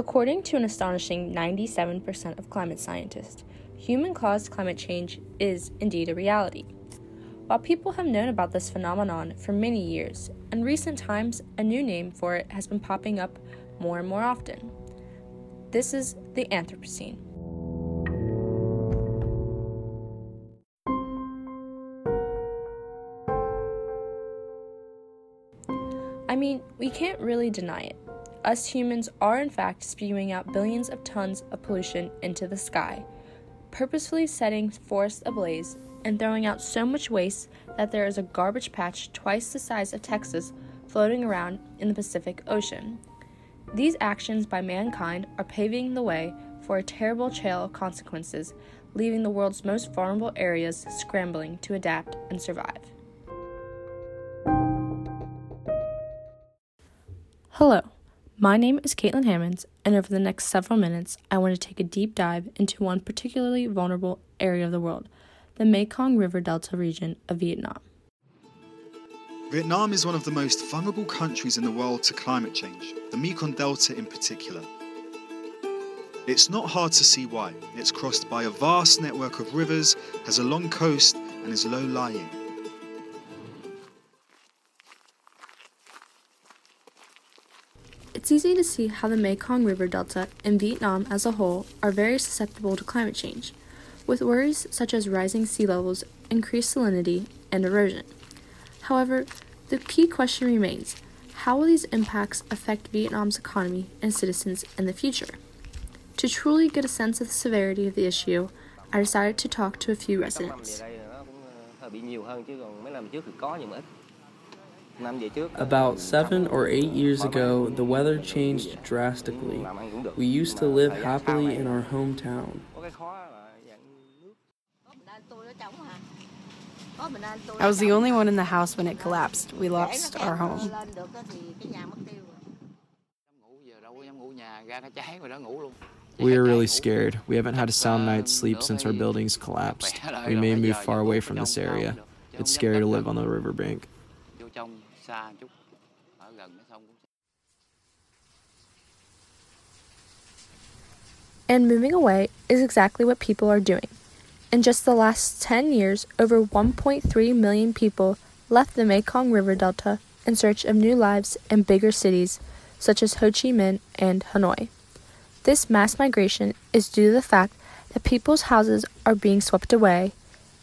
According to an astonishing 97% of climate scientists, human caused climate change is indeed a reality. While people have known about this phenomenon for many years, in recent times a new name for it has been popping up more and more often. This is the Anthropocene. I mean, we can't really deny it us humans are in fact spewing out billions of tons of pollution into the sky, purposefully setting forests ablaze and throwing out so much waste that there is a garbage patch twice the size of Texas floating around in the Pacific Ocean. These actions by mankind are paving the way for a terrible trail of consequences, leaving the world's most vulnerable areas scrambling to adapt and survive. Hello. My name is Kaitlynn Hammons, and over the next several minutes, I want to take a deep dive into one particularly vulnerable area of the world the Mekong River Delta region of Vietnam. Vietnam is one of the most vulnerable countries in the world to climate change, the Mekong Delta in particular. It's not hard to see why. It's crossed by a vast network of rivers, has a long coast, and is low lying. It's easy to see how the Mekong River Delta and Vietnam as a whole are very susceptible to climate change, with worries such as rising sea levels, increased salinity, and erosion. However, the key question remains how will these impacts affect Vietnam's economy and citizens in the future? To truly get a sense of the severity of the issue, I decided to talk to a few residents. About seven or eight years ago, the weather changed drastically. We used to live happily in our hometown. I was the only one in the house when it collapsed. We lost our home. We are really scared. We haven't had a sound night's sleep since our buildings collapsed. We may move far away from this area. It's scary to live on the riverbank. And moving away is exactly what people are doing. In just the last 10 years, over 1.3 million people left the Mekong River Delta in search of new lives in bigger cities such as Ho Chi Minh and Hanoi. This mass migration is due to the fact that people's houses are being swept away,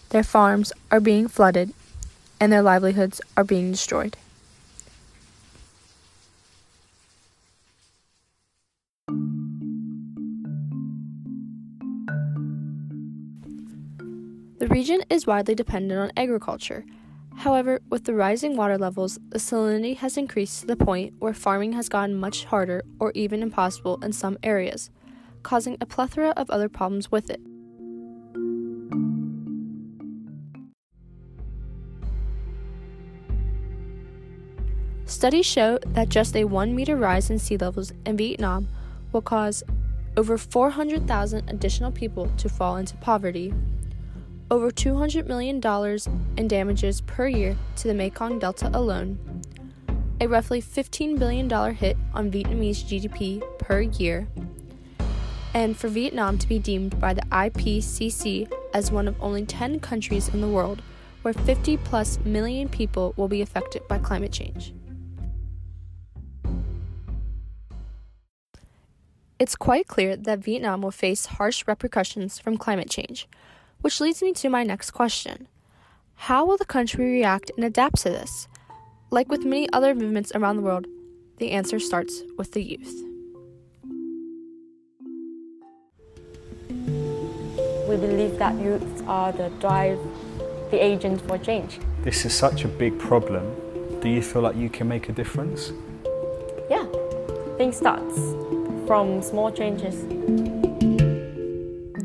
their farms are being flooded, and their livelihoods are being destroyed. The region is widely dependent on agriculture. However, with the rising water levels, the salinity has increased to the point where farming has gotten much harder or even impossible in some areas, causing a plethora of other problems with it. Studies show that just a 1 meter rise in sea levels in Vietnam will cause over 400,000 additional people to fall into poverty over $200 million in damages per year to the Mekong Delta alone, a roughly $15 billion hit on Vietnamese GDP per year, and for Vietnam to be deemed by the IPCC as one of only 10 countries in the world where 50 plus million people will be affected by climate change. It's quite clear that Vietnam will face harsh repercussions from climate change which leads me to my next question How will the country react and adapt to this? Like with many other movements around the world, the answer starts with the youth. We believe that youths are the drive, the agent for change. This is such a big problem. Do you feel like you can make a difference? Yeah, things starts from small changes.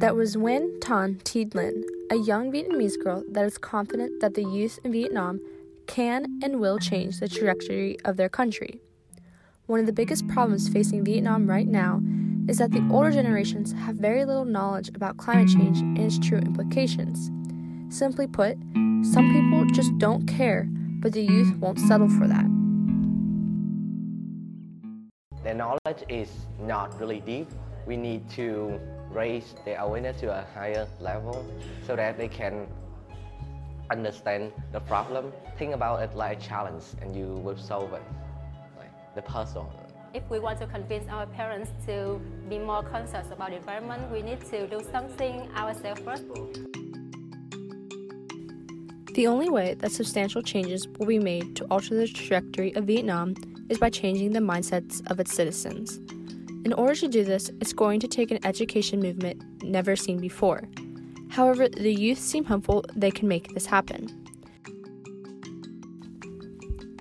That was Nguyen Tan Thiet Linh, a young Vietnamese girl that is confident that the youth in Vietnam can and will change the trajectory of their country. One of the biggest problems facing Vietnam right now is that the older generations have very little knowledge about climate change and its true implications. Simply put, some people just don't care, but the youth won't settle for that. their knowledge is not really deep. We need to raise their awareness to a higher level so that they can understand the problem. Think about it like a challenge and you will solve it, like the puzzle. If we want to convince our parents to be more conscious about the environment, we need to do something ourselves first. The only way that substantial changes will be made to alter the trajectory of Vietnam is by changing the mindsets of its citizens. In order to do this, it's going to take an education movement never seen before. However, the youth seem hopeful they can make this happen.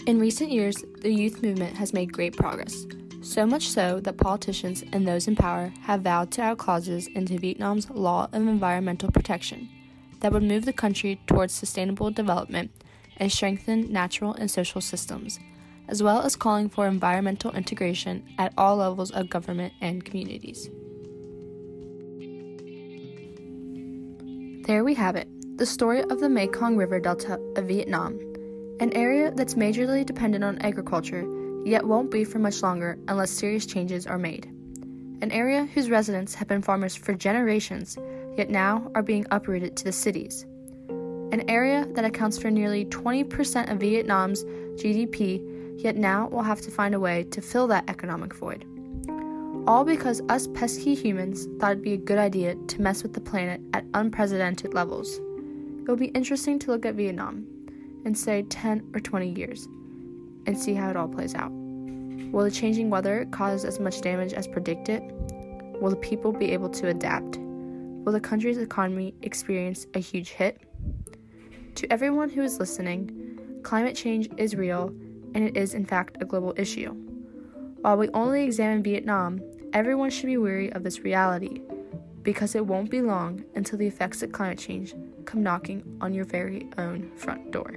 In recent years, the youth movement has made great progress, so much so that politicians and those in power have vowed to add clauses into Vietnam's law of environmental protection that would move the country towards sustainable development and strengthen natural and social systems as well as calling for environmental integration at all levels of government and communities. There we have it the story of the Mekong River Delta of Vietnam, an area that's majorly dependent on agriculture, yet won't be for much longer unless serious changes are made. An area whose residents have been farmers for generations, yet now are being uprooted to the cities. An area that accounts for nearly 20% of Vietnam's GDP yet now we'll have to find a way to fill that economic void. All because us pesky humans thought it'd be a good idea to mess with the planet at unprecedented levels. It will be interesting to look at Vietnam in, say, 10 or 20 years and see how it all plays out. Will the changing weather cause as much damage as predicted? Will the people be able to adapt? Will the country's economy experience a huge hit? To everyone who is listening, climate change is real and it is in fact a global issue. While we only examine Vietnam, everyone should be wary of this reality because it won't be long until the effects of climate change come knocking on your very own front door.